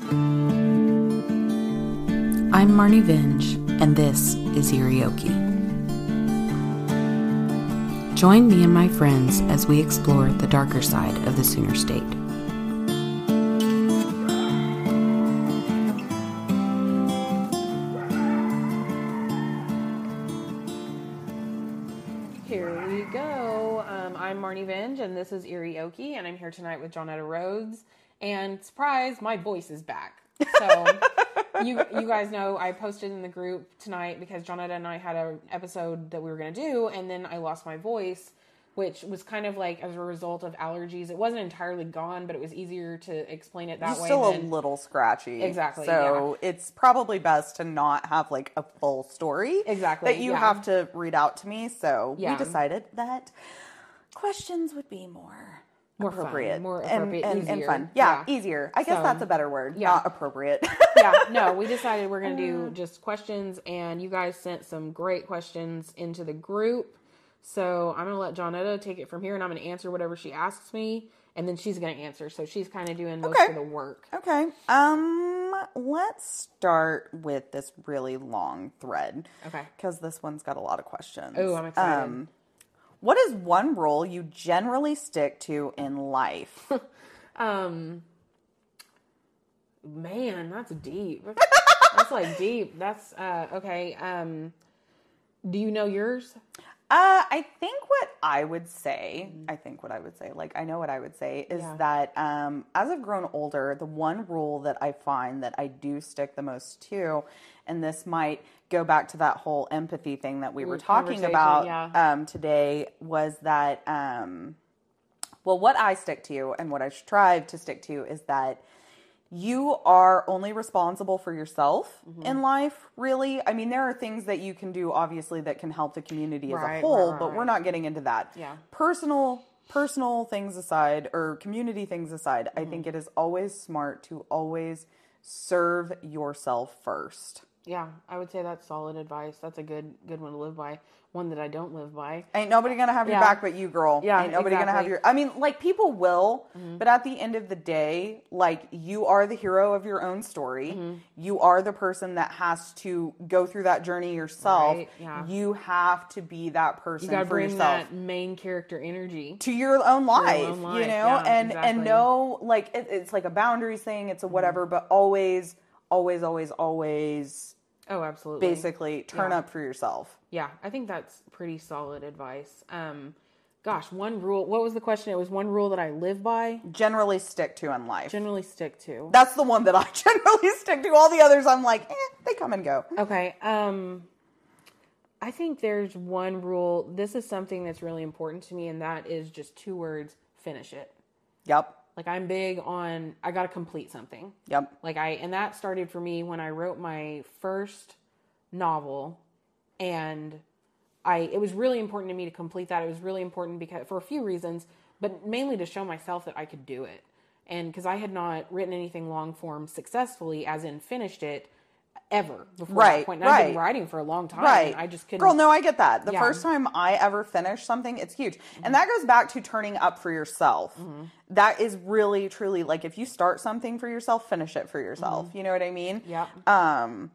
I'm Marnie Vinge, and this is Irioki. Join me and my friends as we explore the darker side of the Sooner State. Here we go. Um, I'm Marnie Vinge, and this is Irioki, and I'm here tonight with Johnetta Rhodes. And surprise, my voice is back. So you you guys know I posted in the group tonight because Johnetta and I had an episode that we were going to do, and then I lost my voice, which was kind of like as a result of allergies. It wasn't entirely gone, but it was easier to explain it that You're way. still than- a little scratchy. Exactly, So it's probably best to not have like a full story. Exactly, That you yeah. have to read out to me. So Yeah. we decided that questions would be more. More fun, appropriate, more and- appropriate, and, and easier. fun. Yeah, Yeah. easier. I guess So, that's a better word. yeah. Not appropriate. yeah, no, we decided we're going to Uh. do just questions, and you guys sent some great questions into the group. So I'm going to let Johnetta take it from here, and I'm going to answer whatever she asks me, and then she's going to answer. So she's kind of doing most Okay. of the work. okay. Um, let's start with this really long thread. Okay. Because this one's got a lot of questions. Ooh, I'm excited. Um, what is one rule you generally stick to in life? Um, man, that's deep. that's like deep. That's uh okay. Um, do you know yours? Uh, I think what I would say, I think what I would say, like I know what I would say is Yeah. that um, as I've grown older, the one rule that I find that I do stick the most to, and this might go back to that whole empathy thing that we were talking about yeah. um, today, was that um, well, what I stick to and what I strive to stick to is that you are only responsible for yourself Mm-hmm. in life, really. I mean, there are things that you can do, obviously, that can help the community as Right, a whole, right, right, but we're not getting into that. Yeah. Personal personal things aside or community things aside, Mm-hmm. I think it is always smart to always serve yourself first. Yeah, I would say that's solid advice. That's a good good one to live by. One that I don't live by. Ain't nobody gonna have your Yeah. back but you, girl. Yeah, Ain't nobody gonna have your. Mm-hmm. I mean, like people will, but at the end of the day, like you are the hero of your own story. Mm-hmm. You are the person that has to go through that journey yourself. Right, yeah. You have to be that person You gotta for bring yourself. that main character energy. to your own life, own you know, yeah, and exactly. and know like it, it's like a boundaries thing. It's a whatever, but always, always, always, always, Oh, absolutely. basically turn Yeah. up for yourself. Yeah, I think that's pretty solid advice. Um, gosh, one rule. What was the question? It was one rule that I live by. Generally, stick to in life. Generally, stick to. That's the one that I generally stick to. All the others, I'm like, eh, they come and go. Okay. Um, I think there's one rule. This is something that's really important to me, and that is just two words: finish it. Yep, Like I'm big on I got to complete something. yep. Like I and that started for me when I wrote my first novel and I it was really important to me to complete that. It was really important because for a few reasons, but mainly to show myself that I could do it. And cuz I had not written anything long form successfully as in finished it ever before Right, that point. And I've been right. writing for a long time. Right. and I just couldn't Girl, no, I get that. The Yeah. Mm-hmm. first time I ever finish something, it's huge. And that goes back to turning up for yourself. That is really, truly like if you start something for yourself, finish it for yourself. You know what I mean? Mm-hmm. Yep. Um,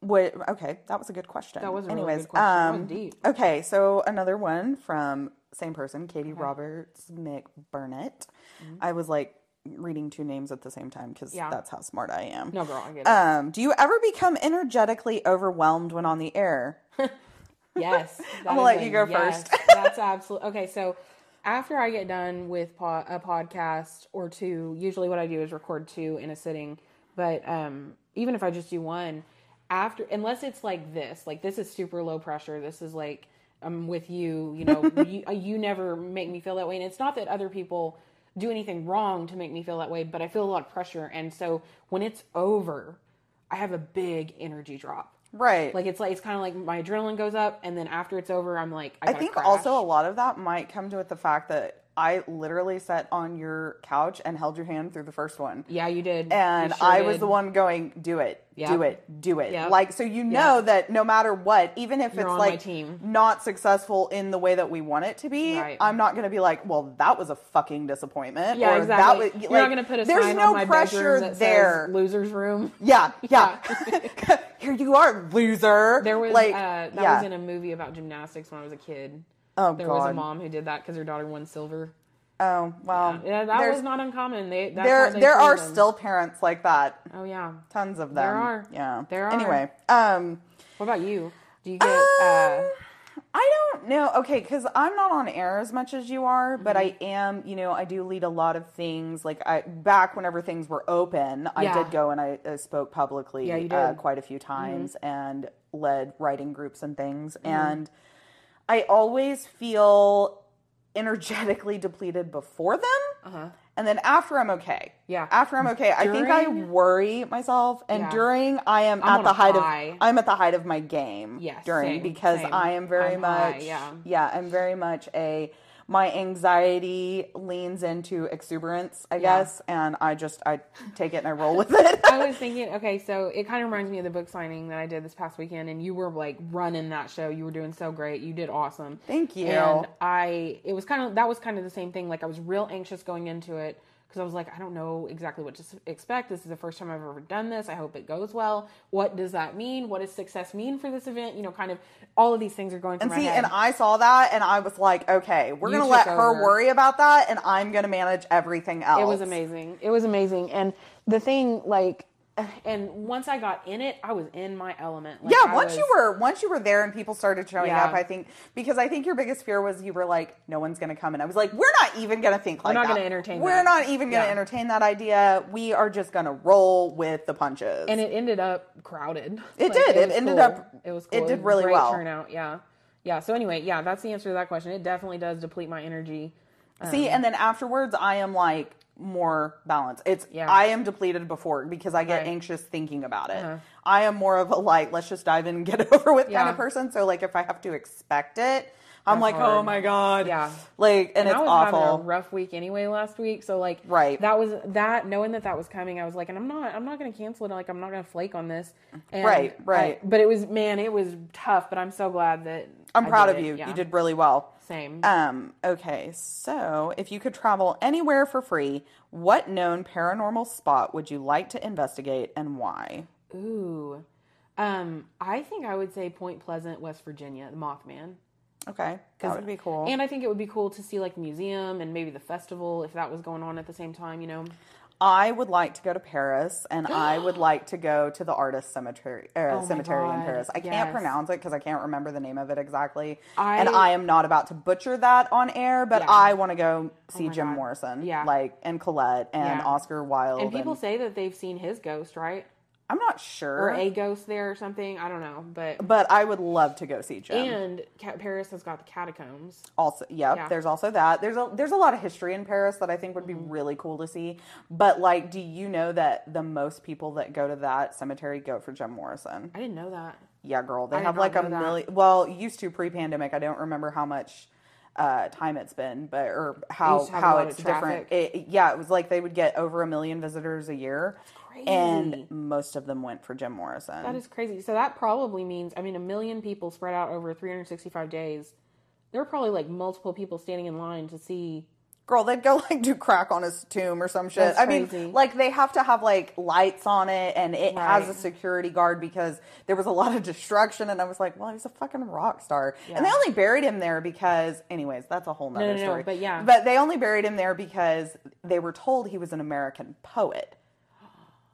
what, okay, that was a good question. That was a really Anyways, good question. Um, deep. Okay, so another one from same person, Katie Roberts McBurnett. I was like reading two names at the same time because. Yeah. that's how smart I am. No girl, I get it. Um, do you ever become energetically overwhelmed when on the air? Yes. I'm gonna let you go yes. first. That's absolutely okay. So after I get done with po- a podcast or two, usually what I do is record two in a sitting. But um, even if I just do one, after unless it's like this, like this is super low pressure. This is like I'm with you. You know, you, you never make me feel that way. And it's not that other people do anything wrong to make me feel that way, but I feel a lot of pressure. And so when it's over, I have a big energy drop. Right. Like it's like it's kind of like my adrenaline goes up, and then after it's over, I'm like, I, I think crash. also a lot of that might come to with the fact that I literally sat on your couch and held your hand through the first one. yeah, you did, And You sure I was did. the one going, do it, Yep. do it, do it. Yep. Like, so you know that no matter what, even if You're it's like team. not successful in the way that we want it to be, Right. I'm not going to be like, well, that was a fucking disappointment. Yeah, or exactly. That was, You're like, not gonna put a there's sign no on my pressure that there. says "losers room." yeah, yeah. Here you are, loser. There was like, uh, that yeah. was in a movie about gymnastics when I was a kid. Oh, there was a mom who did that because her daughter won silver. Oh well, Yeah, that was not uncommon. They that's there there are them. still parents like that. Oh yeah. Tons of them. There are. Yeah. There are. Anyway, um, What about you? Do you get? uh, Um, I don't know. Okay, because I'm not on air as much as you are, but I Mm-hmm. am. You know, I do lead a lot of things. Like I back whenever things were open, I did go and I uh, spoke publicly Yeah, you Uh, did. Mm-hmm. quite a few times and led writing groups and things. Mm-hmm. And I always feel energetically depleted before them. And then after I'm okay. Uh-huh. Yeah. After I'm okay. I think I worry myself and Yeah. during I am I'm at the height high. of I'm at the height of my game Yes, during same, because same. I am very I'm high, much yeah. yeah, I'm very much a my anxiety leans into exuberance, I Yeah. guess, and I just I take it and I roll with it. I was thinking, okay, so it kind of reminds me of the book signing that I did this past weekend, and you were like running that show. You were doing so great. You did awesome. Thank you. And I, it was kind of that was kind of the same thing. Like I was real anxious going into it because I was like, I don't know exactly what to expect. This is the first time I've ever done this. I hope it goes well. What does that mean? What does success mean for this event? You know, kind of all of these things are going through and see, and I saw that and I was like, okay, we're You gonna let her worry about that and I'm gonna manage everything else. It was amazing. It was amazing. And the thing, like, and once I got in it, I was in my element. Like, Yeah, once was- you were once you were there and people started showing Yeah. up, I think because I think your biggest fear was you were like, no one's gonna come, and I was like, we're not even gonna think like we're not that. gonna entertain We're that. not even gonna Yeah. entertain that idea. We are just gonna roll with the punches. and it ended up crowded. It did. It was ended cool. up- It was. it Cool. did was really great well. Turnout. Yeah. Yeah. So anyway, yeah, that's the answer to that question. It definitely does deplete my energy. See, um, and then afterwards, I am like more balance. It's Yeah. I am depleted before because I get Right. Uh-huh. anxious thinking about it. I am more of a like, let's just dive in and get over with kind of person. So like, if I have to expect it, I'm That's like, oh my god, Yeah. like, and, I it's was awful. having a rough week anyway last week, so like Right. that was that knowing that that was coming, I was like, and I'm not, I'm not going to cancel it. Like I'm not going to flake on this. And Right, I- right. but it was man, it was tough. But I'm so glad that I'm I proud of it. you. Yeah. You did really well. same. Um, okay, so if you could travel anywhere for free, what known paranormal spot would you like to investigate and why? Ooh, um, I think I would say Point Pleasant, West Virginia, the Mothman. Okay, that would be cool. And I think it would be cool to see like the museum and maybe the festival if that was going on at the same time. You know, I would like to go to Paris, and I would like to go to the artist cemetery uh, Oh cemetery in Paris. I can't pronounce it because I can't remember the name of it exactly, I- and I am not about to butcher that on air. But Yeah. I want to go see my Jim God. Morrison, Yeah. like and Colette and Yeah. Oscar Wilde. and people say that they've seen his ghost, right? I'm not sure, Or a ghost there or something. I don't know, but but I would love to go see Jim. and Paris has got the catacombs. Also, yep, Yeah. there's also that. There's a there's a lot of history in Paris that I think would be Mm-hmm. really cool to see. But like, do you know that the most people that go to that cemetery go for Jim Morrison? I didn't know that. Yeah, girl, they I have like a million. Well, used to pre-pandemic. I don't remember how much uh, time it's been, but or how used to have a how it's different. It, yeah, it was like they would get over a million visitors a year, crazy. and most of them went for Jim Morrison. That is crazy. So that probably means, I mean, a million people spread out over 365 days. There were probably like multiple people standing in line to see. Girl, they'd go like do crack on his tomb or some shit. That's I mean, like they have to have like lights on it and it has a security guard because there was a lot of destruction. And I was like, well, he's a fucking rock star. And they only buried him there because, anyways, that's a whole nother no, no, story. but yeah. But they only buried him there because they were told he was an American poet.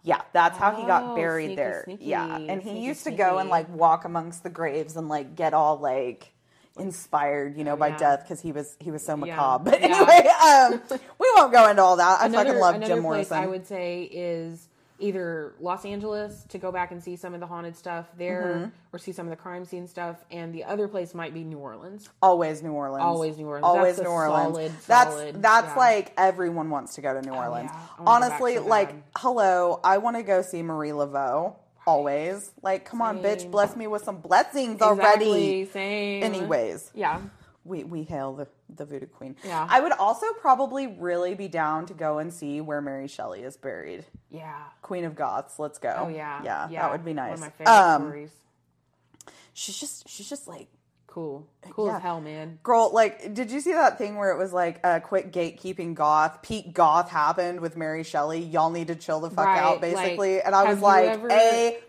Yeah, that's how he got Oh, buried sneaky, there. sneaky, yeah, and he sneaky, used to go and like walk amongst the graves and like get all like inspired, you know, by yeah. death because he was he was so Yeah. macabre. But Yeah. anyway, um, we won't go into all that. I Another, fucking love Jim place Morrison. I would say is either Los Angeles to go back and see some of the haunted stuff there Mm-hmm. or see some of the crime scene stuff, and the other place might be New Orleans. Always New Orleans. Always New Orleans. Always That's New Orleans. solid, that's solid- that's yeah. like everyone wants to go to New Orleans. yeah. I wanna go back Honestly, like hello, I want to go see Marie Laveau. Always. Like, come on, bitch, bless me with some blessings already. Same. Anyways. Yeah. We we hail the, the voodoo queen. Yeah. I would also probably really be down to go and see where Mary Shelley is buried. Yeah. Queen of Goths. Let's go. Oh yeah. Yeah, that would be nice. One of my favorite um, stories. she's just she's just like Cool. Uh, cool yeah. as hell, man. Girl, like, did you see that thing where it was like a quick gatekeeping goth? Peak goth happened with Mary Shelley. Y'all need to chill the fuck Right, out, like, basically. and I was like, ever-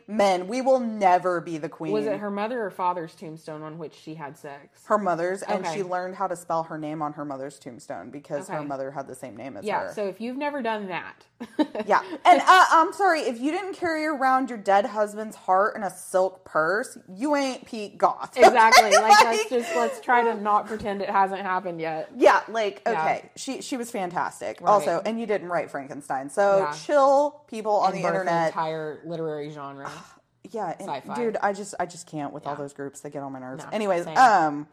Amen. We will never be the queen. Was it her mother or father's tombstone on which she had sex? Her mother's, and Okay. she learned how to spell her name on her mother's tombstone because her mother had the same name as Yeah. her. Yeah, so if you've never done that, yeah. And uh, I'm sorry, if you didn't carry around your dead husband's heart in a silk purse, you ain't Pete goth. exactly. okay? Like let's just let's try to not pretend it hasn't happened yet. Yeah, like Yeah. okay, she she was fantastic. Right. Also, and you didn't write Frankenstein, so Yeah. chill, people on And the internet. entire literary genre. yeah, and sci-fi. dude, I just I just can't with all those groups that get on my nerves. No, Anyways, same. um,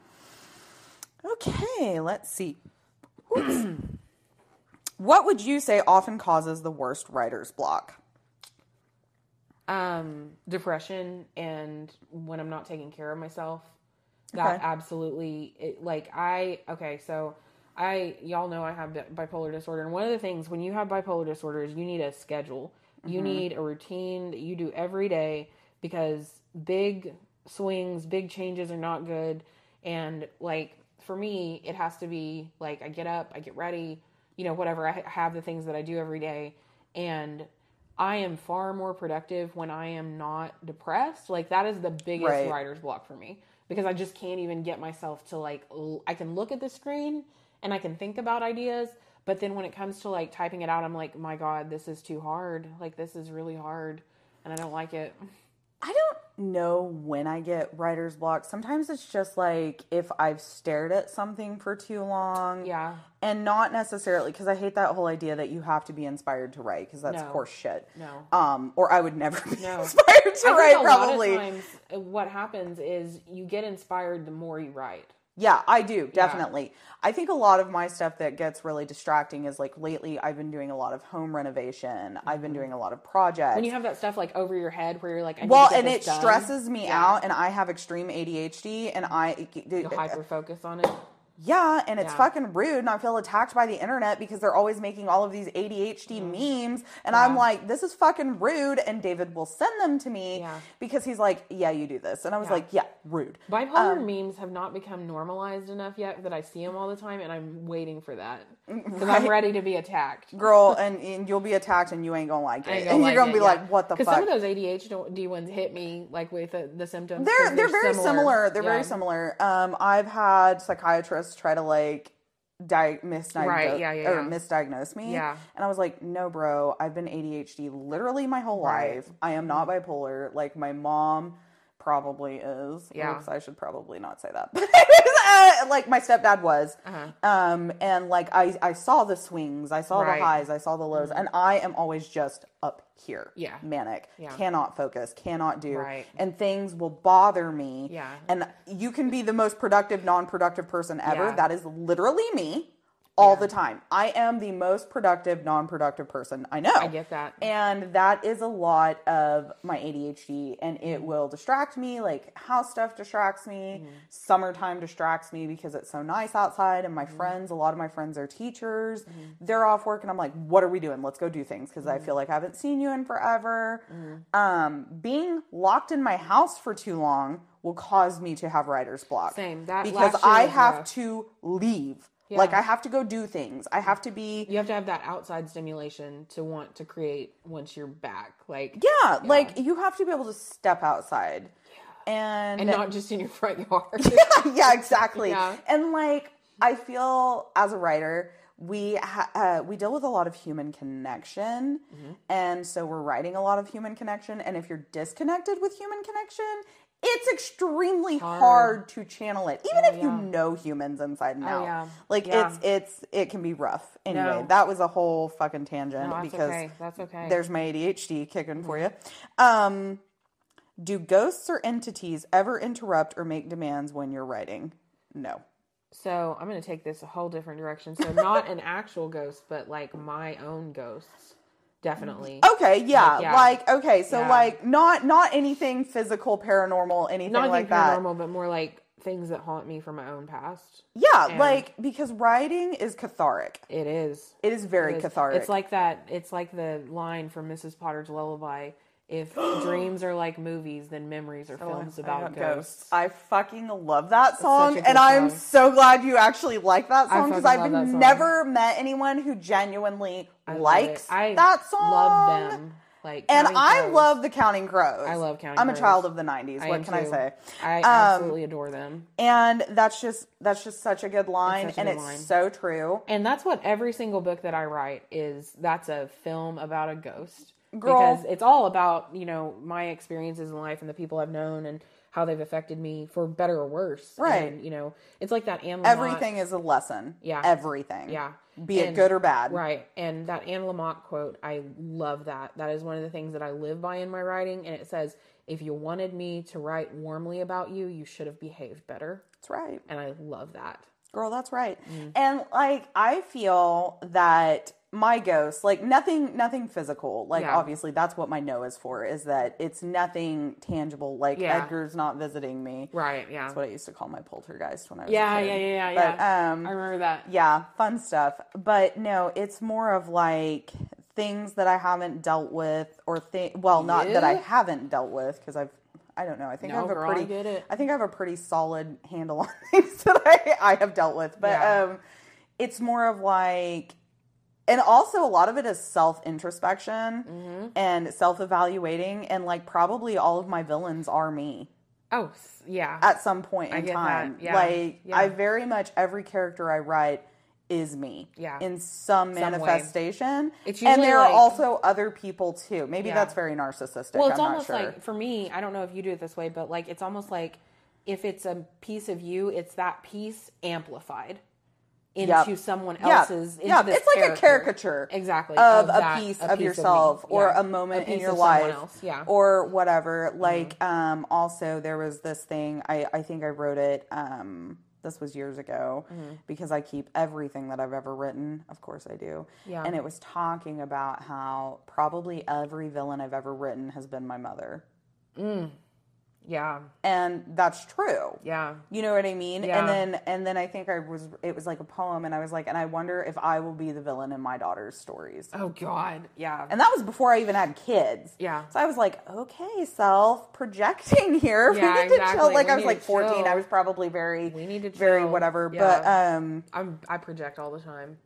okay, let's see. What would you say often causes the worst writer's block? um depression and when i'm not taking care of myself that Okay. absolutely it, like i okay so i y'all know i have bipolar disorder and one of the things when you have bipolar disorder is you need a schedule you Mm-hmm. need a routine that you do every day because big swings big changes are not good and like for me it has to be like i get up i get ready you know whatever i have the things that i do every day and I am far more productive when I am not depressed. Like that is the biggest Right. writer's block for me because I just can't even get myself to like l- I can look at the screen and I can think about ideas, but then when it comes to like typing it out, I'm like, my God, this is too hard. Like this is really hard, and I don't like it. I don't know when I get writer's block. Sometimes it's just like if I've stared at something for too long. Yeah, And not necessarily because I hate that whole idea that you have to be inspired to write because that's No. horse shit. No. Um, or I would never be No. inspired to I write probably. times uh, what happens is you get inspired the more you write. Yeah, I do, definitely. I think a lot of my stuff that gets really distracting is like lately I've been doing a lot of home renovation. I've been doing a lot of projects. Mm-hmm. When you have that stuff like over your head where you're like, I need well, to get and it done, stresses me Yeah. out and I have extreme ADHD and I hyper focus on it. Yeah, and it's Yeah. fucking rude, and I feel attacked by the internet because they're always making all of these ADHD memes, and I'm Mm-hmm. Like, this is fucking rude. And David will send them to me Yeah. because he's like, yeah, you do this, and I was Yeah. like, yeah, rude. Bipolar Um, memes have not become normalized enough yet that I see them all the time, and I'm waiting for that because Right. I'm ready to be attacked. Girl, and, and you'll be attacked, and you ain't gonna like it, ain't and like you're gonna it, be yeah. like, what the 'Cause fuck? some of those ADHD ones hit me like with the, the symptoms. they're 'cause they're, very similar. They're very similar. Um, I've had psychiatrists try to like di- misdiagnose Right, yeah, yeah, or yeah. misdiagnose me. Yeah. And I was like, no, bro, I've been ADHD literally my whole Right. life. I am not bipolar. Like my mom probably is. Yeah. Oops, I should probably not say that. Uh, like my stepdad was. Uh-huh. Um, and like I, I saw the swings, I saw Right. Mm-hmm. the highs, I saw the lows, and I am always just up here. Yeah. Manic. Yeah. Cannot focus, cannot do. Right. And things will bother me. Yeah. And you can be the most productive, non productive person ever. Yeah. That is literally me all the time. I am the most productive, non productive person I know. I get that. And that is a lot of my ADHD, and Mm-hmm. it will distract me. Like house stuff distracts me, summertime distracts me because it's so nice outside. And my Mm-hmm. friends, a lot of my friends are teachers, they're off work, and I'm like, what are we doing? Let's go do things because Mm-hmm. I feel like I haven't seen you in forever. Um, being locked in my house for too long will cause me to have writer's block. Same. That because I have rough. to leave. Yeah. Like I have to go do things. I have to be You have to have that outside stimulation to want to create once you're back, like Yeah, like you have to be able to step outside. And, and not just in your front yard. yeah, exactly. Yeah. And like I feel as a writer, we ha- uh, we deal with a lot of human connection, Mm-hmm. and so we're writing a lot of human connection. And if you're disconnected with human connection, it's extremely hard, to channel it, even if you know humans inside and out. yeah. Like Yeah. it's it's it can be rough. Anyway, No. that was a whole fucking tangent No, that's because okay. That's okay. there's my ADHD kicking for you. Um, do ghosts or entities ever interrupt or make demands when you're writing? No. So I'm gonna take this a whole different direction. So not an actual ghost, but like my own ghosts, definitely. Okay, yeah, Like, yeah. like okay, so Yeah. like not not anything physical, paranormal, anything Not like that. paranormal, but more like things that haunt me from my own past. Yeah, And- like because writing is cathartic. It is. It is very It is. cathartic. It's like that. It's like the line from Mrs. Potter's Lullaby. If dreams are like movies, then memories are films about ghosts. I fucking love that song, and I'm song. so glad you actually like that song because I've never met anyone who genuinely I likes I that song. Love them. Like, And I Crows. love the Counting Crows. I love Counting Crows. I'm a child of the '90s. I what can I say? I Um, absolutely adore them. And that's just that's just such a good line, such a and good it's line. so true. And that's what every single book that I write is. That's a film about a ghost. Girl. Because it's all about you know my experiences in life and the people I've known and how they've affected me for better or worse. Right. And, you know, it's like that Anne Lamott. Everything is a lesson. Yeah. Everything. Yeah. Be it good or bad. Right. And that Anne Lamott quote, I love that. That is one of the things that I live by in my writing. And it says, if you wanted me to write warmly about you, you should have behaved better. That's right. And I love that. Girl, that's right. Mm. And like I feel that my ghost, like nothing nothing physical. Like Yeah. obviously that's what my no is for, is that it's nothing tangible. Like Yeah. Edgar's not visiting me. Right. Yeah. That's what I used to call my poltergeist when I was yeah, a kid. yeah, yeah, yeah, But yeah. um I remember that. yeah, fun stuff. But no, it's more of like things that I haven't dealt with or thi- well, not that I haven't dealt with because I've I don't know. I think I No, have a girl, I pretty it. I think I have a pretty solid handle on things that I I have dealt with. But um it's more of like and also a lot of it is self introspection Mm-hmm. and self evaluating and like probably all of my villains are me Oh, yeah. at some point in time. Yeah. Like Yeah. I very much every character I write is me. Yeah. In some way. manifestation. It's and there are also other people too. Maybe Yeah. that's very narcissistic. well, it's I'm almost not sure. like, for me, I don't know if you do it this way, but like, it's almost like if it's a piece of you, it's that piece amplified into Yep. someone else's. Yeah, it's like a caricature Exactly. of, a that- piece a of piece yourself or Yeah. a moment in piece your of life. Yeah. Mm-hmm. or whatever like um also there was this thing i i think i wrote it um this was years ago Mm-hmm. because i keep everything that i've ever written of course i do Yeah. and it was talking about how probably every villain i've ever written has been my mother yeah. and that's true Yeah. you know what I mean? Yeah. And then and then I think I was it was like a poem and I was like and I wonder if I will be the villain in my daughter's stories. Oh God. Yeah. And that was before I even had kids. Yeah. So I was like, okay, self projecting here. Yeah, we need to chill. Like We I was like 14. chill. I was probably very We need to very whatever. Yeah. But um I'm I project all the time.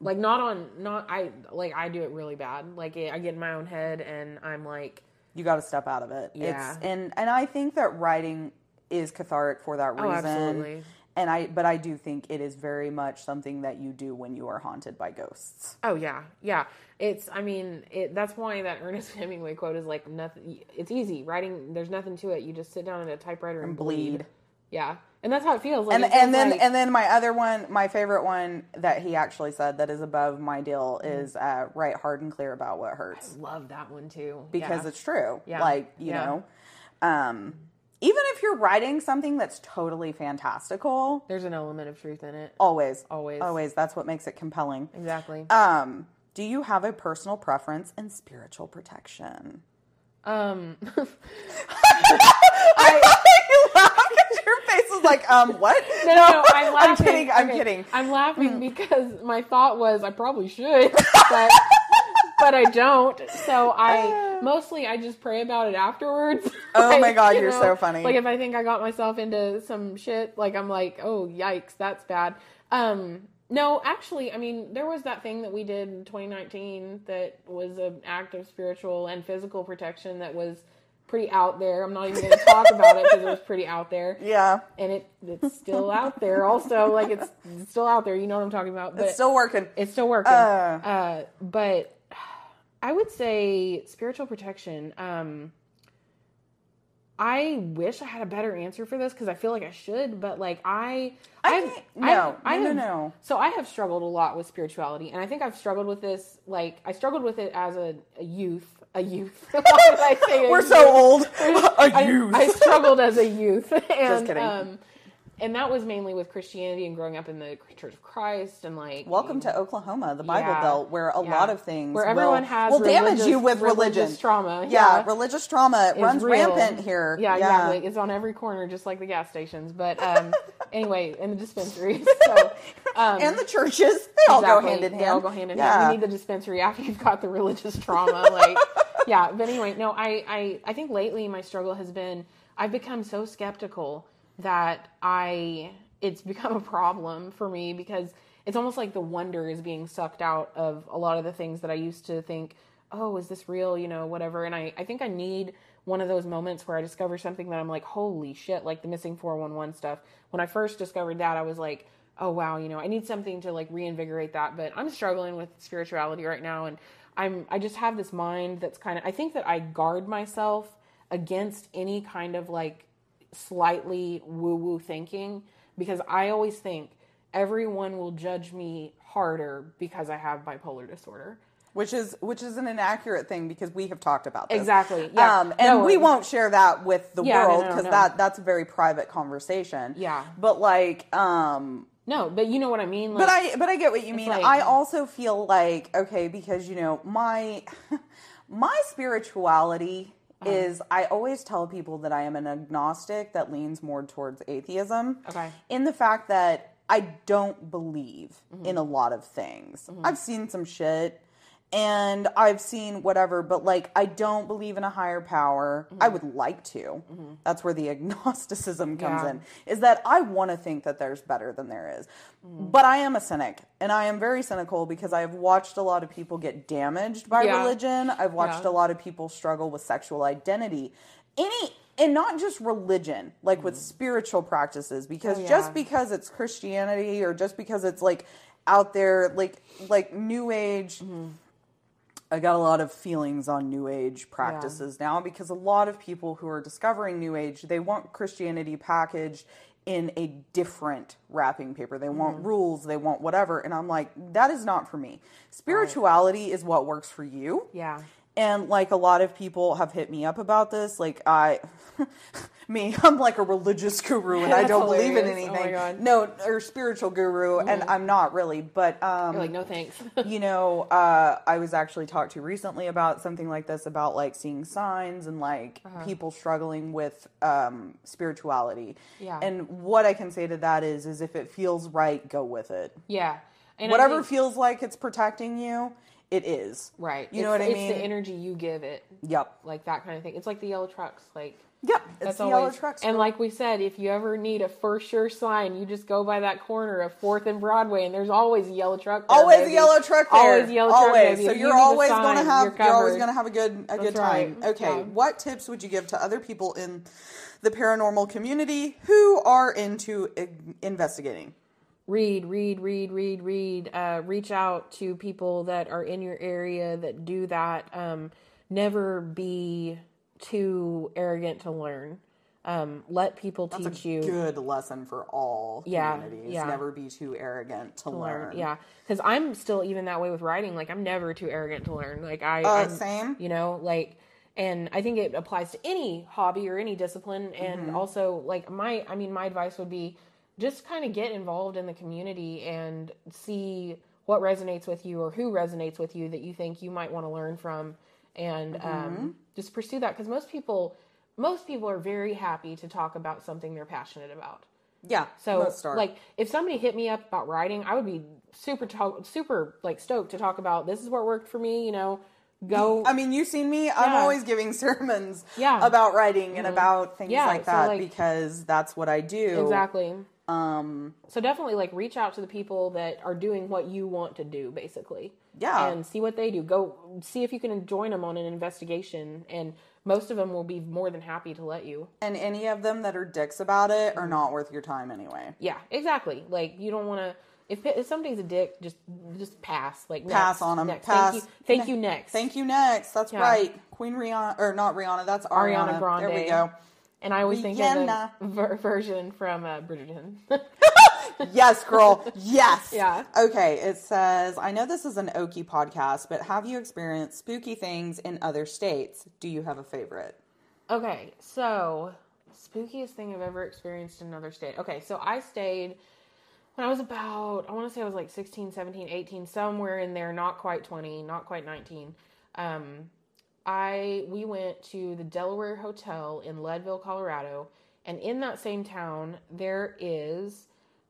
Like not on not I like I do it really bad. Like I get in my own head and I'm like you got to step out of it. Yeah. It's and and I think that writing is cathartic for that oh, reason. Oh, absolutely. And I but I do think it is very much something that you do when you are haunted by ghosts. Oh yeah, yeah. It's I mean it, that's why that Ernest Hemingway quote is like nothing. It's easy writing. There's nothing to it. You just sit down at a typewriter and, bleed. bleed. Yeah, and that's how it feels. Like, and and then like- and then my other one, my favorite one that he actually said that is above my deal Mm-hmm. is uh, write hard and clear about what hurts I love that one too because yeah. it's true. Yeah. Like you Yeah. know, um, even if you're writing something that's totally fantastical, there's an element of truth in it. always, Always. always, that's what makes it compelling. Exactly. Um, do you have a personal preference in spiritual protection? Um, you laugh because your face is like, um, what? no, no, no, I'm laughing. I'm kidding. I'm Okay, kidding. I'm laughing because my thought was I probably should, but but I don't. So I mostly I just pray about it afterwards. Oh my God, you you're so funny. Like if I think I got myself into some shit, like I'm like, oh yikes, that's bad. Um, no, actually, I mean, there was that thing that we did in 2019 that was an act of spiritual and physical protection that was pretty out there. I'm not even going to talk about it because it was pretty out there Yeah, and it it's still out there also like it's, it's still out there you know what i'm talking about but it's still working. it's still working Uh. uh but i would say spiritual protection um I wish I had a better answer for this because I feel like I should, but like I, I no, I no, no, have- no. So I have struggled a lot with spirituality, and I think I've struggled with this. Like I struggled with it as a, a youth. A youth. Why did I say We're youth? so old. A I, youth. I struggled as a youth. and, kidding. Um, and that was mainly with Christianity and growing up in the Church of Christ and like Welcome to Oklahoma, the Bible Yeah. Belt, where a Yeah. lot of things Where will- everyone has will damage you with religious religion trauma. Yeah, Yeah. religious trauma runs real. rampant here. Yeah, exactly. It's on every corner, just like the gas stations. But um, anyway, in the dispensaries. So, um, and the churches, they all go hand in hand. They all go hand in yeah. hand. You need the dispensary after you've got the religious trauma. Like, yeah. But anyway, no, I, I, I think lately my struggle has been I've become so skeptical that I it's become a problem for me because it's almost like the wonder is being sucked out of a lot of the things that I used to think, oh, is this real? You know, whatever. And I, I think I need one of those moments where I discover something that I'm like, holy shit, like the missing 411 stuff. When I first discovered that, I was like, oh wow, you know, I need something to like reinvigorate that. But I'm struggling with spirituality right now and I'm I just have this mind that's kind of I think that I guard myself against any kind of like slightly woo woo thinking because I always think everyone will judge me harder because I have bipolar disorder. Which is which is an inaccurate thing because we have talked about this. Exactly, yeah. Um, and No, we won't share that with the Yeah, no, world no, because no. that that's a very private conversation. Yeah. But like, um, No, but you know what I mean. Like, but I but I get what you mean. like- I also feel like okay because you know my my spirituality Uh-huh. is I always tell people that I am an agnostic that leans more towards atheism. Okay. In the fact that I don't believe Mm-hmm. in a lot of things. I've seen some shit and I've seen whatever, but like I don't believe in a higher power. I would like to. That's where the agnosticism comes Mm-hmm. Yeah. in. Is that I want to think that there's better than there is. Mm-hmm. But I am a cynic and I am very cynical because I have watched a lot of people get damaged by Yeah. religion. I've watched Yeah. a lot of people struggle with sexual identity. Any and not just religion, like with spiritual practices because Mm-hmm. Oh, just because it's Christianity or just because it's like out there like like new age Mm-hmm. I got a lot of feelings on New Age practices now because a lot of people who are discovering New Age, they want Christianity packaged in a different wrapping paper. They Mm-hmm. want rules, they want whatever. And I'm like, that is not for me. Spirituality is what works for you. Yeah. And like a lot of people have hit me up about this. Like I, me, I'm like a religious guru and I don't believe in. Oh my anything. God. Mm-hmm. No, or spiritual guru, and I'm not really. But um, You're like, no thanks. you know, uh, I was actually talked to recently about something like this about like seeing signs and like Uh-huh. people struggling with um, spirituality. Yeah. And what I can say to that is, is if it feels right, go with it. yeah. And Whatever think- feels like it's protecting you, it is. right. You know It's- what I It's mean? the energy you give it. Yep. Like that kind of thing. It's like the yellow trucks. Like Yep. It's That's the always, yellow trucks. And like we said, if you ever need a for sure sign, you just go by that corner of Fourth and Broadway, and there's always a yellow truck. There, Always baby. a yellow truck there. Always a yellow truck. Always. So you you're a always sign, gonna have you're, you're, always gonna have a good a good time. right. Okay. Yeah. What tips would you give to other people in the paranormal community who are into investigating? Read, read, read, read, read. Uh, reach out to people that are in your area that do that. Um, never be too arrogant to learn. Um, let people That's teach a you. good lesson for all Yeah, communities. yeah. Never be too arrogant to, learn. learn. Yeah, because I'm still even that way with writing. Like I'm never too arrogant to learn. Like I, Uh, I'm- same. You know, like, and I think it applies to any hobby or any discipline. And Mm-hmm. also, like my, I mean, my advice would be just kind of get involved in the community and see what resonates with you or who resonates with you that you think you might want to learn from, and Mm-hmm. um, just pursue that. Because most people, most people are very happy to talk about something they're passionate about. Yeah. So, like, if somebody hit me up about writing, I would be super, to- super like stoked to talk about. This is what worked for me. You know, go. I mean, you've seen me. I'm always giving sermons Yeah. about writing and about things Yeah, like so, that like- because that's what I do. exactly. Um, So definitely, like, reach out to the people that are doing what you want to do, basically. Yeah. And see what they do. Go see if you can join them on an investigation, and most of them will be more than happy to let you. and any of them that are dicks about it Mm-hmm. are not worth your time anyway. Yeah, exactly. Like, you don't want to. If, if somebody's a dick, just just pass. Like Pass next, them. Next. Pass. Thank you. Thank Ne- you. Next. Thank you. Next, that's Yeah. right. Queen Rihanna, or not Rihanna, that's Ariana. Ariana There we go. And I always think Vienna. of the ver- version from uh, Bridgerton. yes, girl. Yes. Yeah. Okay. It says, I know this is an Okie podcast, but have you experienced spooky things in other states? Do you have a favorite? Okay, so spookiest thing I've ever experienced in another state. Okay, so I stayed when I was about, I want to say I was like 16, 17, 18, somewhere in there, not quite 20, not quite 19. Um, I we went to the Delaware Hotel in Leadville, Colorado, and in that same town there is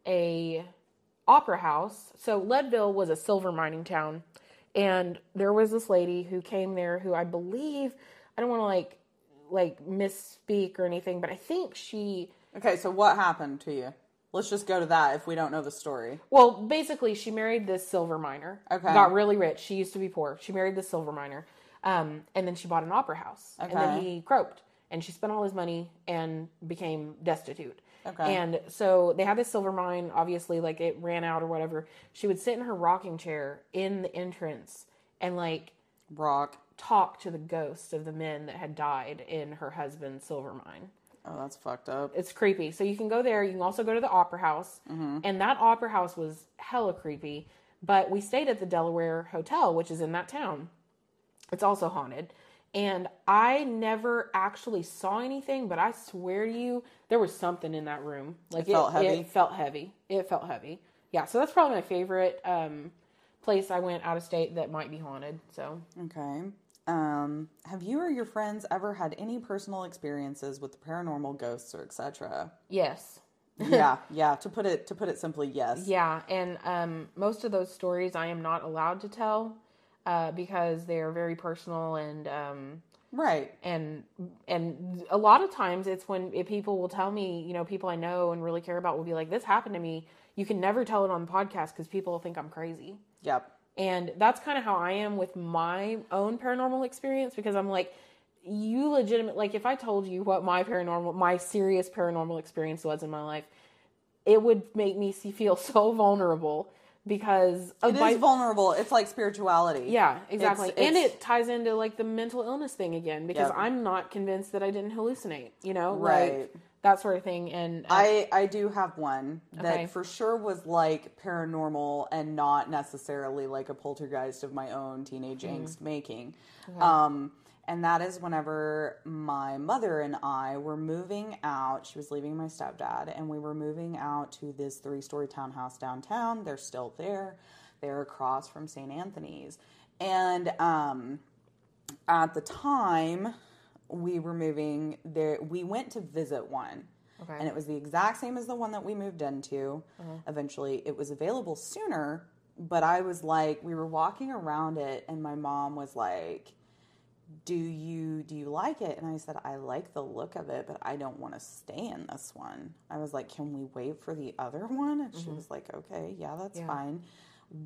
a opera house. So Leadville was a silver mining town, and there was this lady who came there who I believe I don't want to like like misspeak or anything, but I think she Okay. So what happened to you? Let's just go to that if we don't know the story. well basically she married this silver miner. Okay. Got really rich. She used to be poor. She married this silver miner. Um, and then she bought an opera house. And then he croaked and she spent all his money and became destitute. Okay. And so they had this silver mine, obviously, like it ran out or whatever. She would sit in her rocking chair in the entrance and like Rock. talk to the ghosts of the men that had died in her husband's silver mine. Oh, that's fucked up. It's creepy. So you can go there. You can also go to the opera house. Mm-hmm. And that opera house was hella creepy. But we stayed at the Delaware Hotel, which is in that town. It's also haunted. And I never actually saw anything, but I swear to you, there was something in that room. Like It felt heavy? It felt heavy. It felt heavy. Yeah. So that's probably my favorite um, place I went out of state that might be haunted. So Okay. Um, have you or your friends ever had any personal experiences with the paranormal ghosts or etc.? yes. yeah, yeah. To put it to put it simply, yes. Yeah, and um, most of those stories I am not allowed to tell uh, because they are very personal and um, Right. and and a lot of times it's when if people will tell me, you know, people I know and really care about will be like, "This happened to me." You can never tell it on the podcast because people think I'm crazy. Yep. And that's kind of how I am with my own paranormal experience because I'm like, you legitimate like if I told you what my paranormal, my serious paranormal experience was in my life, it would make me see, feel so vulnerable because of It my, is vulnerable. It's like spirituality. yeah, exactly. It's- and it's- it ties into like the mental illness thing again because Yep. I'm not convinced that I didn't hallucinate, you know, Right. like that sort of thing. And uh, I I do have one that Okay. for sure was like paranormal and not necessarily like a poltergeist of my own teenage Mm-hmm. angst making. Um and that is whenever my mother and I were moving out. She was leaving my stepdad, and we were moving out to this three story townhouse downtown. They're still there. They're across from St. Anthony's. And um, at the time we were moving there we went to visit one Okay. and it was the exact same as the one that we moved into Uh-huh. eventually it was available sooner but i was like we were walking around it and my mom was like do you do you like it and i said i like the look of it but i don't want to stay in this one i was like can we wait for the other one and she was like okay yeah that's Mm-hmm. Yeah. fine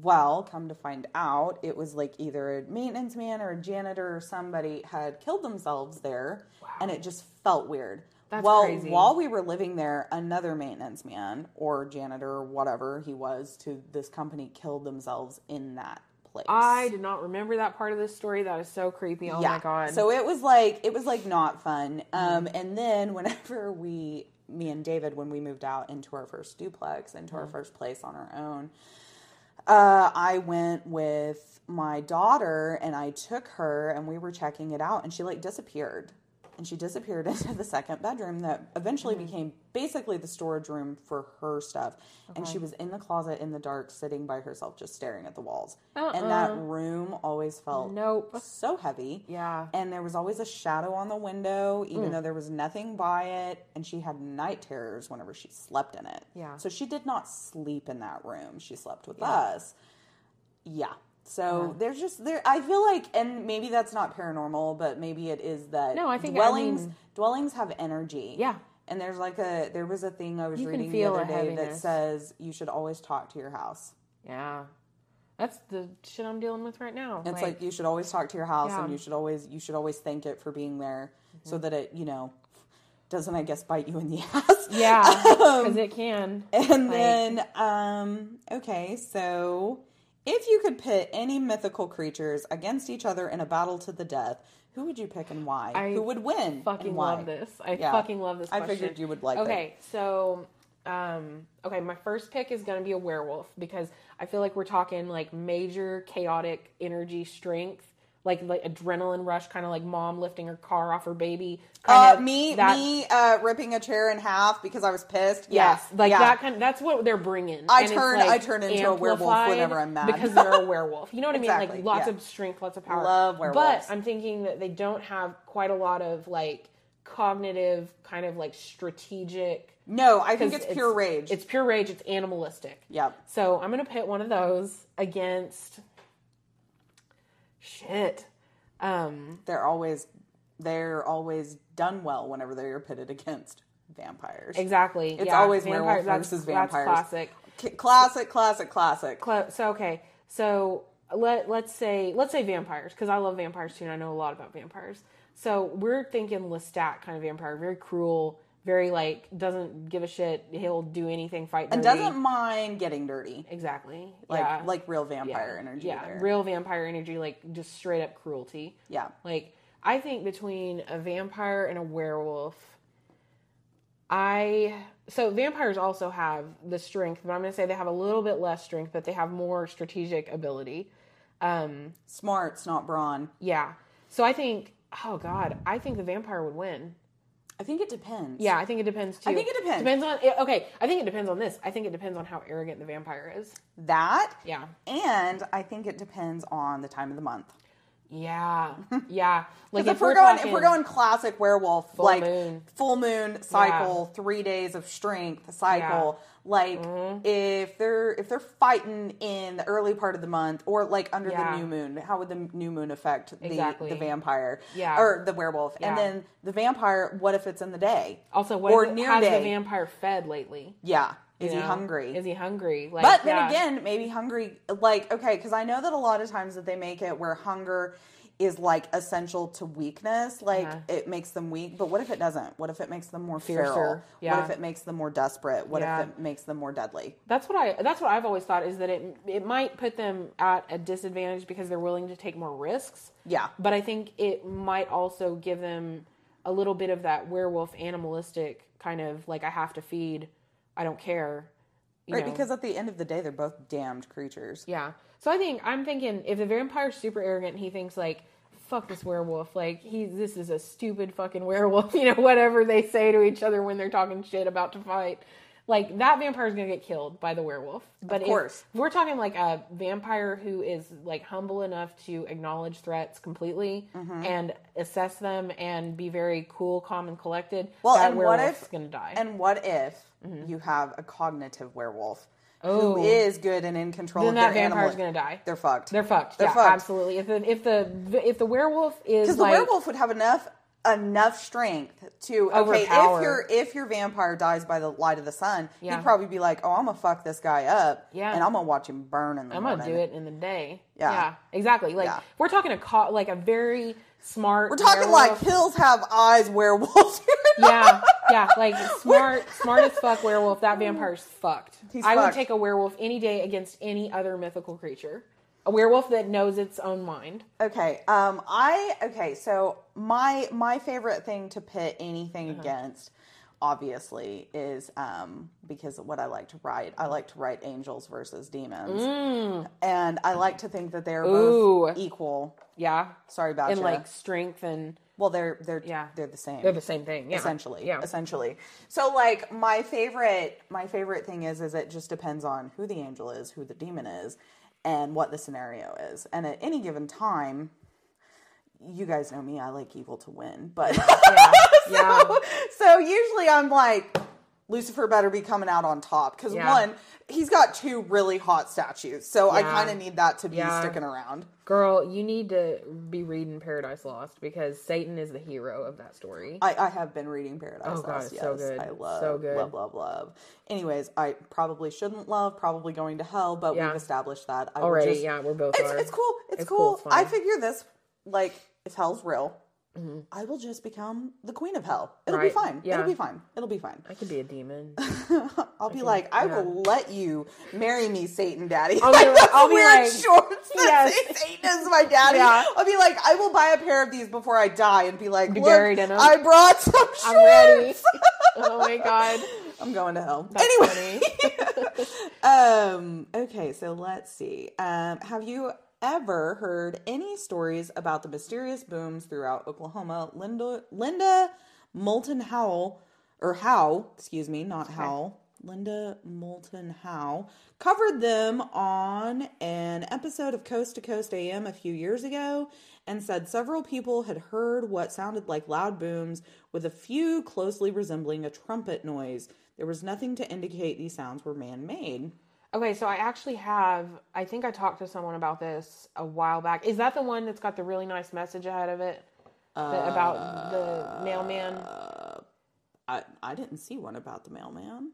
well come to find out it was like either a maintenance man or a janitor or somebody had killed themselves there and it just felt weird That's well crazy. while we were living there another maintenance man or janitor or whatever he was to this company killed themselves in that place I did not remember that part of this story. That is so creepy. Oh my god. so it was like it was like not fun. Um, and then whenever we, me and David, when we moved out into our first duplex, into our first place on our own, uh, I went with my daughter and I took her and we were checking it out and she like disappeared. And she disappeared into the second bedroom that eventually mm-hmm. became basically the storage room for her stuff. And she was in the closet in the dark, sitting by herself, just staring at the walls. And that uh-uh. room always felt Nope. so heavy. Yeah. And there was always a shadow on the window, even mm. though there was nothing by it. And she had night terrors whenever she slept in it. Yeah. So she did not sleep in that room. She slept with us. Yeah. So there's just there. I feel like, and maybe that's not paranormal, but maybe it is that. No, I think- I dwellings mean- dwellings have energy. Yeah. And there's like a there was a thing I was You reading the other day that says you should always talk to your house. yeah. That's the shit I'm dealing with right now. It's like, you should always talk to your house Yeah. Mm-hmm. and you should always you should always thank it for being there so that it, you know, doesn't I guess bite you in the ass. yeah, because it can. And Like- then um okay, so If you could pit any mythical creatures against each other in a battle to the death, who would you pick and why? I who would win? fucking and why? love this. I Yeah. fucking love this. I Question. figured you would like it. Okay, so um, okay, my first pick is gonna be a werewolf because I feel like we're talking like major chaotic energy strength, like like adrenaline rush, kind of like mom lifting her car off her baby. Uh, of me, that- me, uh, ripping a chair in half because I was pissed. Yes, yeah. like yeah. that kind. that's what they're bringing. I And turn- like, I turn into a werewolf whenever I'm mad. because they're a werewolf. You know what I mean? Like lots yeah. of strength, lots of power. Love werewolves. But I'm thinking that they don't have quite a lot of like cognitive, kind of like strategic. No, I think 'cause it's pure rage. It's pure rage. It's animalistic. Yep. So I'm gonna pit one of those against. Shit. Um. they're always they're always done well whenever they're pitted against vampires. Exactly. It's yeah, always vampire- werewolf versus that's vampires. classic. Classic, classic, classic. Cla- so okay so let let's say let's say vampires because i love vampires too and i know a lot about vampires so we're thinking lestat kind of vampire very cruel very like doesn't give a shit he'll do anything fight and doesn't mind getting dirty. exactly Like yeah. like real yeah. vampire energy yeah there. real vampire energy like just straight up cruelty yeah. like I think between a vampire and a werewolf, I so vampires also have the strength, but I'm going to say they have a little bit less strength, but they have more strategic ability. Um, Smarts, not brawn. yeah. So I think, oh god, I think the vampire would win. I think it depends. Yeah, I think it depends too. I think it depends. Depends on eh, okay. I think it depends on this. I think it depends on how arrogant the vampire is. That Yeah. and I think it depends on the time of the month. Yeah. Yeah. Like Because if, we're, going if we're going classic werewolf, Full like moon. full moon cycle, three days of strength cycle. Like Mm-hmm. if they're if they're fighting in the early part of the month or like under Yeah. the new moon, how would the new moon affect the Exactly. the vampire? Yeah. or the werewolf? Yeah. And then the vampire. What if it's in the day? also what or it- near has day? the vampire fed lately? Yeah, is You he hungry? Is he hungry? Like, But then yeah. again, maybe hungry, like, okay, because I know that a lot of times that they make it where hunger is like essential to weakness, like Uh-huh. it makes them weak. But what if it doesn't? What if it makes them more feral? yeah. What if it makes them more desperate? What Yeah. if it makes them more deadly? That's what I. That's what I've always thought is that it it might put them at a disadvantage because they're willing to take more risks. Yeah. But I think it might also give them a little bit of that werewolf animalistic kind of like I have to feed, I don't care. Right, know. because at the end of the day, they're both damned creatures. Yeah. So I think I'm thinking if the vampire's super arrogant and he thinks like, fuck this werewolf, like he this is a stupid fucking werewolf, you know, whatever they say to each other when they're talking shit about to fight. Like that vampire is gonna get killed by the werewolf. But if- course. we're talking like a vampire who is like humble enough to acknowledge threats completely Mm-hmm. and assess them and be very cool, calm, and collected. Well, and what if gonna die? And what if you have a cognitive werewolf Oh. who is good and in control then of that vampire's animal? gonna die. They're fucked. They're fucked. They're yeah, fucked. absolutely. If the if the if the werewolf is because like, the werewolf would have enough enough strength to okay if your if your vampire dies by the light of the sun Yeah. he'd probably be like oh i'm gonna fuck this guy up Yeah. and i'm gonna watch him burn in the I'm morning gonna do it in the day. Yeah. exactly. Like Yeah. we're talking a co- like a very smart. we're talking like werewolf. hills have eyes werewolves yeah, yeah, like smart, smart as fuck werewolf. That vampire's fucked. He's I would fucked. take a werewolf any day against any other mythical creature. A werewolf that knows its own mind. okay um i okay so my my favorite thing to pit anything Uh-huh. against obviously is um because what i like to write i like to write angels versus demons and i like to think that they're Mm. Ooh. both equal Yeah, sorry about that. and you. like strength and Well, they're they're Yeah. they're the same. they're the same thing. Yeah. essentially. Yeah. essentially. So like my favorite my favorite thing is is it just depends on who the angel is, who the demon is, and what the scenario is. And at any given time, you guys know me, I like evil to win, but Yeah. yeah. so usually I'm like Lucifer better be coming out on top because Yeah. one, he's got two really hot statues, so I kind of need that to be Yeah. sticking around. Girl, you need to be reading Paradise Lost because Satan is the hero of that story. I, I have been reading Paradise Oh, God, Lost. so yes, good. I love, So good. love, love, love. Anyways, I probably shouldn't love, probably going to hell, but Yeah. we've established that. I Already, just- yeah, we're both It's, are. it's cool. It's, It's cool. cool, it's I figure this, like, if hell's real, I will just become the queen of hell. It'll Right. be fine. Yeah. It'll be fine. It'll be fine. I could be a demon. I'll be like, I will let you marry me, Satan Daddy. I'll be Like I'll be like, shorts yes. Satan is my daddy. Yeah. I'll be like, I will buy a pair of these before I die and be like, Be look, buried in 'em." I brought some shorts. I'm ready. oh my god. I'm going to hell. That's anyway. um, okay, so let's see. Um, have you ever heard any stories about the mysterious booms throughout Oklahoma? Linda Linda Moulton Howell or Howe, excuse me, not Howell. Linda Moulton Howe covered them on an episode of Coast to Coast AM a few years ago and said several people had heard what sounded like loud booms with a few closely resembling a trumpet noise. There was nothing to indicate these sounds were man made. Okay, so I actually have. I think I talked to someone about this a while back. Is that the one that's got the really nice message ahead of it The- about the mailman? Uh, I, I didn't see one about the mailman.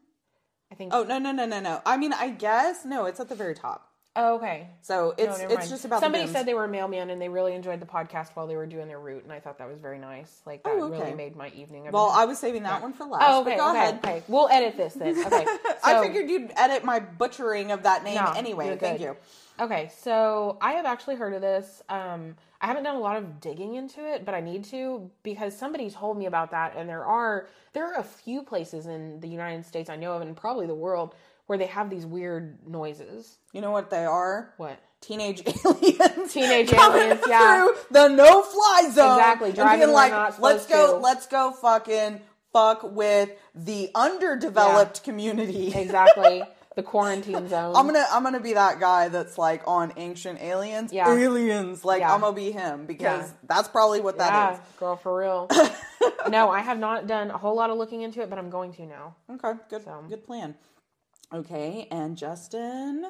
I think. Oh, no, no, no, no, no. I mean, I guess, no, it's at the very top. Oh, okay. So it's never it's mind. just about somebody said they were a mailman and they really enjoyed the podcast while they were doing their route, and I thought that was very nice. Like that Oh, okay. really made my evening. Well, I was saving that one for last. oh, but okay, go okay, ahead. okay. We'll edit this then. Okay, I figured you'd edit my butchering of that name No, anyway. Thank you. Okay, so I have actually heard of this. Um, I haven't done a lot of digging into it, but I need to because somebody told me about that, and there are there are a few places in the United States I know of, and probably the world, where they have these weird noises. You know what they are? What? Teenage aliens. Teenage aliens, yeah. Through the no fly zone. Exactly, and driving being like, let's go, to." let's go fucking fuck with the underdeveloped community. Exactly, the quarantine zone. I'm gonna I'm gonna be that guy that's like on ancient aliens. Yeah. Aliens. Like Yeah. I'm gonna be him because Yeah. that's probably what that yeah, is. girl, for real. no, I have not done a whole lot of looking into it, but I'm going to now. Okay, good So. good plan. Okay, and Justin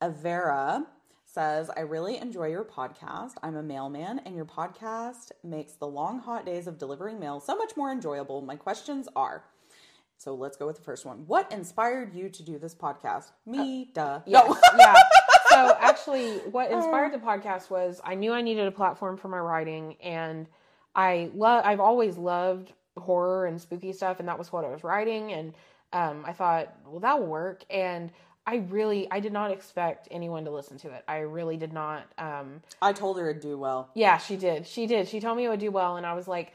Avera says, I really enjoy your podcast. I'm a mailman, and your podcast makes the long, hot days of delivering mail so much more enjoyable. My questions are so let's go with the first one. What inspired you to do this podcast? Me, uh, duh. Yes, No. yeah. So actually, what uh. inspired the podcast was I knew I needed a platform for my writing, and I love. I've always loved horror and spooky stuff, and that was what I was writing. And um, I thought, well, that will work. And I really, I did not expect anyone to listen to it. I really did not. Um, I told her it'd do well. yeah, she did. She did. She told me it would do well, and I was like,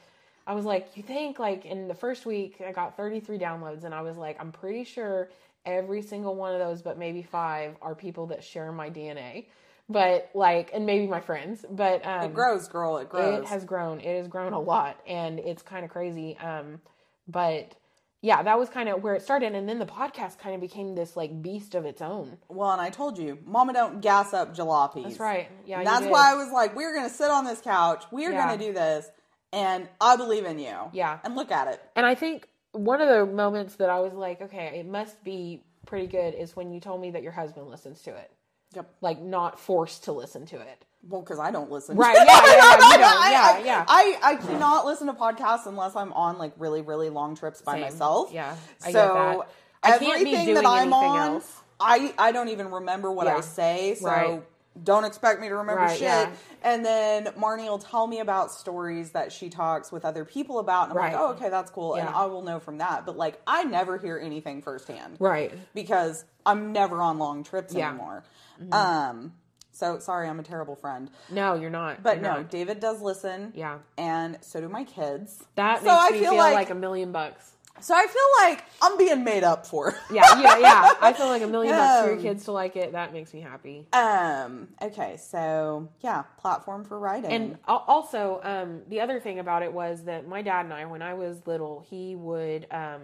I was like, you think like in the first week I got 33 downloads, and I was like, I'm pretty sure every single one of those, but maybe five, are people that share my DNA. But like, and maybe my friends, but um, It grows, girl. It grows. it has grown. It has grown a lot, and it's kind of crazy. Um, but yeah, that was kind of where it started, and then the podcast kind of became this like beast of its own. well, and I told you, Mama don't gas up jalopies. That's right. Yeah, that's why I was like, we're gonna sit on this couch. We're Yeah. gonna do this, and I believe in you. Yeah. And look at it. And I think one of the moments that I was like, okay, it must be pretty good is when you told me that your husband listens to it. Yep. Like not forced to listen to it. Well, because I don't listen. Right, yeah, yeah, yeah. I, Yeah, I, yeah. I, I cannot listen to podcasts unless I'm on like really, really long trips by Same. myself. Yeah, I so. I everything that I'm on, else. I I don't even remember what I say. So Right. don't expect me to remember Right, shit. yeah. And then Marnie will tell me about stories that she talks with other people about, and I'm Right. like, oh, okay, that's cool, and I will know from that. But like, I never hear anything firsthand Right. because I'm never on long trips Yeah. Mm-hmm. anymore. Um, so sorry, I'm a terrible friend. No, you're not. But You're no, not. David does listen. Yeah. And so do my kids. That so makes I me feel feel, like, like, a million bucks. so I feel like I'm being made up for. Yeah, yeah, yeah. I feel like a million bucks for your Um, kids to like it. That makes me happy. um. Okay. So yeah, platform for writing. And also, um, the other thing about it was that my dad and I, when I was little, he would. Um,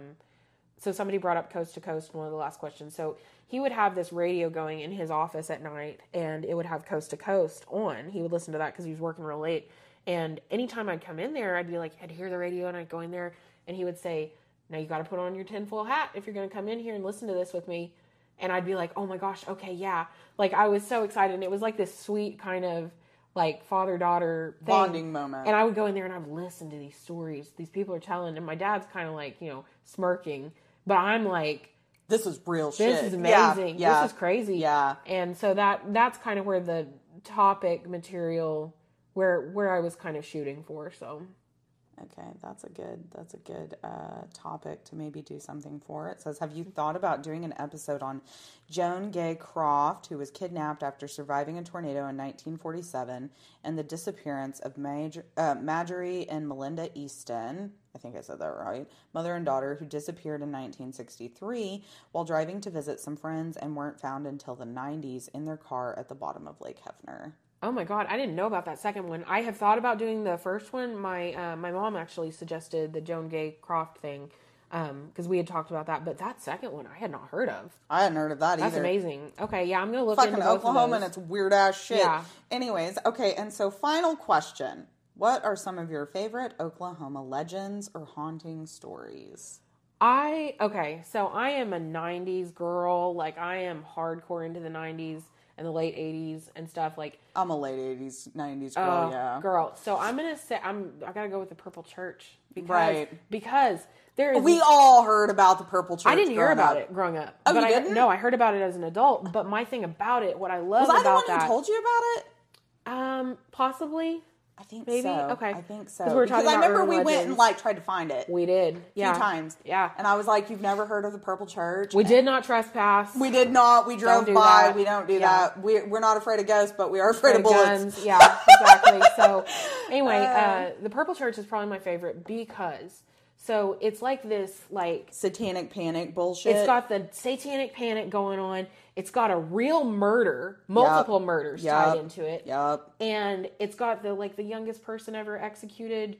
so somebody brought up coast to coast one of the last questions. So he would have this radio going in his office at night, and it would have coast to coast on. He would listen to that because he was working real late. And anytime I'd come in there, I'd be like, I'd hear the radio, and I'd go in there, and he would say, "Now you got to put on your tinfoil hat if you're going to come in here and listen to this with me." And I'd be like, "Oh my gosh, okay, yeah!" Like I was so excited, and it was like this sweet kind of like father daughter Bonding moment. And I would go in there and I would listen to these stories these people are telling, and my dad's kind of like you know smirking, but I'm like, this is real shit. this is Yeah, amazing. Yeah. This is crazy. Yeah. And so that that's kind of where the topic material where where I was kind of shooting for. So Okay, that's a good that's a good uh, topic to maybe do something for. It says, have you thought about doing an episode on Joan Gay Croft, who was kidnapped after surviving a tornado in 1947, and the disappearance of Major, uh, and Melinda Easton? I think I said that right. Mother and daughter who disappeared in 1963 while driving to visit some friends and weren't found until the 90s in their car at the bottom of Lake Hefner. Oh my god, I didn't know about that second one. I have thought about doing the first one. My uh, my mom actually suggested the Joan Gay Croft thing because we had talked about that, but that second one I had not heard of. I hadn't heard of that That's either. amazing. Okay, yeah, I'm gonna look fucking into both Oklahoma and it's weird ass shit. Yeah. Anyways, okay, and so final question. What are some of your favorite Oklahoma legends or haunting stories? I okay, so I am a '90s girl. Like I am hardcore into the '90s and the late '80s and stuff. Like I'm a late 80s, 90s girl, Oh, yeah. girl. So I'm gonna say I'm. I gotta go with the Purple Church because Right. because there is. We all heard about the Purple Church. I didn't hear about up. it growing up. Oh, but you I, didn't? No, I heard about it as an adult. But my thing about it, what I love Was I the about one that, who told you about it? um, possibly I think Maybe? so. Okay. I think so. we were Because talking I remember we went and like tried to find it we did. a Yeah, few times. Yeah, And I was like, You've never heard of the Purple Church? we did not trespass. We did not. We drove by. that. We don't do Yeah. that. We, we're not afraid of ghosts, but we are afraid, Afraid of bullets. guns. Yeah, exactly. so anyway, uh, the Purple Church is probably my favorite because so it's like this like Satanic panic bullshit. It's got the satanic panic going on. It's got a real murder, multiple murders Yep. tied into it. Yup. And it's got the like the youngest person ever executed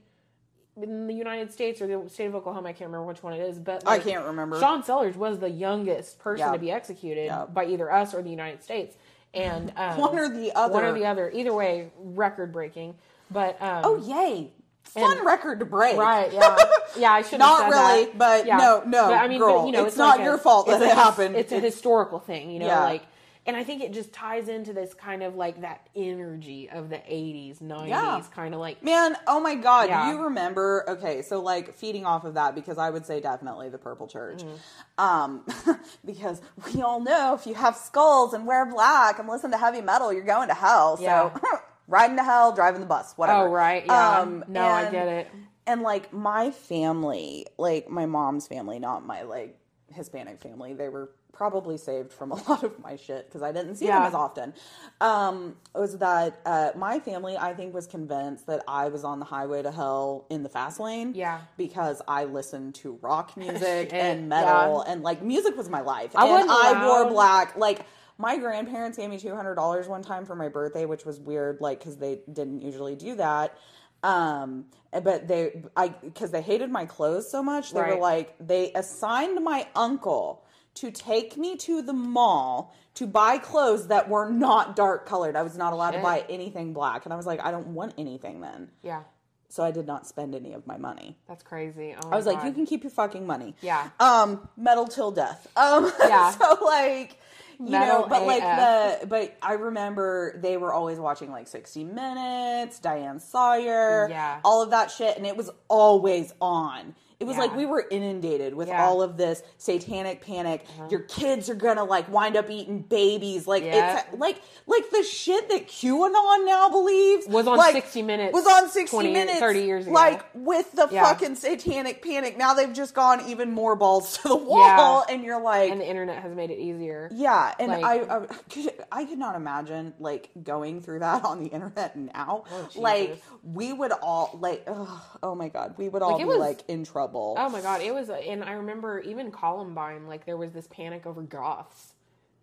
in the United States or the state of Oklahoma. I can't remember which one it is, but I can't remember. Sean Sellers was the youngest person Yep. to be executed Yep. by either us or the United States. And um, One or the other. One or the other. Either way, record breaking. But um, Oh yay! Fun record to break. Right, yeah. Yeah, I should Not really, that. but no, no, But I mean, girl, but, you know, it's it's, not like your a- fault that it a happened. It's a It's- historical thing, you know, Yeah. like and I think it just ties into this kind of like that energy of the 80s, 90s Yeah. kind of like Man, oh my god, Yeah. you remember okay, so like feeding off of that because I would say definitely the purple church. Mm-hmm. Um because we all know if you have skulls and wear black and listen to heavy metal, you're going to hell. So Yeah. riding to hell, driving the bus, whatever. Oh, right. Yeah. Um, no, I get it. And like my family, like my mom's family, not my like Hispanic family, they were probably saved from a lot of my shit because I didn't see them as often. Um, was that uh, my family? I think was convinced that I was on the highway to hell in the fast lane. Yeah. because I listened to rock music and metal, yeah. and like music was my life. I and I wore black. Like my grandparents gave me two hundred dollars one time for my birthday, which was weird, like because they didn't usually do that. Um, but they, I, because they hated my clothes so much, they were like, they assigned my uncle to take me to the mall to buy clothes that were not dark colored. I was not allowed to buy anything black, and I was like, I don't want anything then. Yeah. So I did not spend any of my money. That's crazy. Oh I was my like, you can keep your fucking money. Yeah. Um, metal till death. Um, Yeah. so like, you Metal know, but like the, but I remember they were always watching like 60 Minutes, Diane Sawyer, Yeah. all of that shit, and it was always on. It was Yeah. like we were inundated with Yeah. Uh-huh. all of this satanic panic. Your kids are gonna like wind up eating babies. Like Yeah. it's like like the shit that QAnon now believes Was on like, 60 Minutes Was on 60 20 minutes 30 years ago. Like with the fucking satanic panic. Now they've just gone even more balls to the wall, and you're like, and the internet has made it easier. yeah. And like- I, I, could, I could not imagine like going through that on the internet now. Oh, like we would all like, ugh, oh my god, we would all Like, be was- like in trouble. Oh my god, it was, and I remember even Columbine, like there was this panic over goths.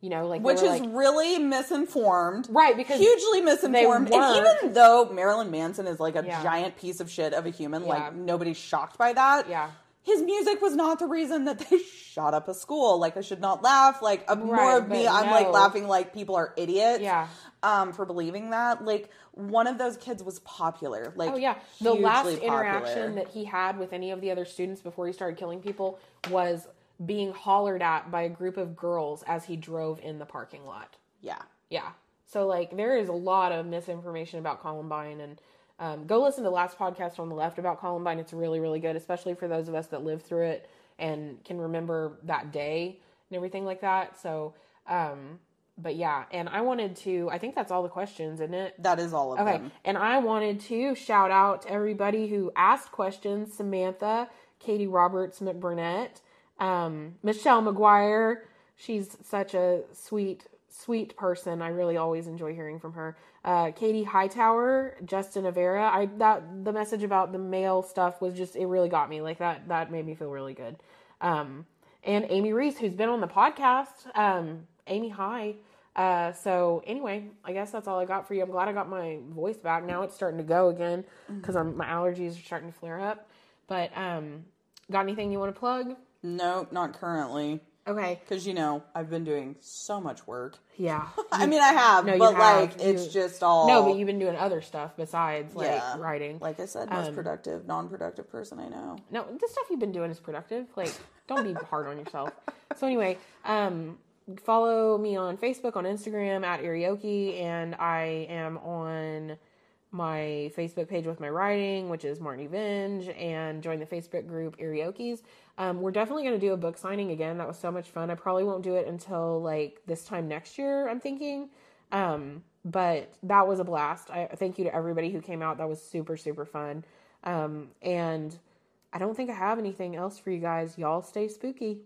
You know, like which is like, really misinformed. Right, because hugely misinformed. And even though Marilyn Manson is like a Yeah. giant piece of shit of a human, Yeah. like nobody's shocked by that. Yeah. His music was not the reason that they shot up a school. Like I should not laugh. Like uh, more of me, I'm like laughing like people are idiots. Yeah. Um, for believing that. Like one of those kids was popular. Like Oh yeah, the last popular. interaction that he had with any of the other students before he started killing people was being hollered at by a group of girls as he drove in the parking lot. Yeah. Yeah. So like there is a lot of misinformation about Columbine and um, go listen to the last podcast on the left about Columbine. It's really, really good, especially for those of us that lived through it and can remember that day and everything like that. So, um, but yeah, and I wanted to. I think that's all the questions, isn't it? That is all of Okay, them. and I wanted to shout out to everybody who asked questions: Samantha, Katie Roberts McBurnett, um, Michelle McGuire. She's such a sweet, sweet person. I really always enjoy hearing from her. Uh, Katie Hightower, Justin Avera. I that the message about the mail stuff was just it really got me. Like that that made me feel really good. Um, and Amy Reese, who's been on the podcast. Um, Amy, hi. Uh, so anyway, I guess that's all I got for you. I'm glad I got my voice back. Now it's starting to go again because my allergies are starting to flare up. But um, got anything you want to plug? No, not currently. Okay. Because, you know, I've been doing so much work. Yeah. I mean, I have, No, but have. like, it's You- just all. No, but you've been doing other stuff besides like Yeah. writing. Like I said, most Um, productive, non productive person I know. No, the stuff you've been doing is productive. Like, don't be hard on yourself. So anyway, um, follow me on Facebook, on Instagram at Irioki, and I am on my Facebook page with my writing, which is Martin Venge, and join the Facebook group Iriokis. Um, we're definitely going to do a book signing again. That was so much fun. I probably won't do it until like this time next year. I'm thinking. Um, but that was a blast. I thank you to everybody who came out. That was super super fun. Um, and I don't think I have anything else for you guys. Y'all stay spooky.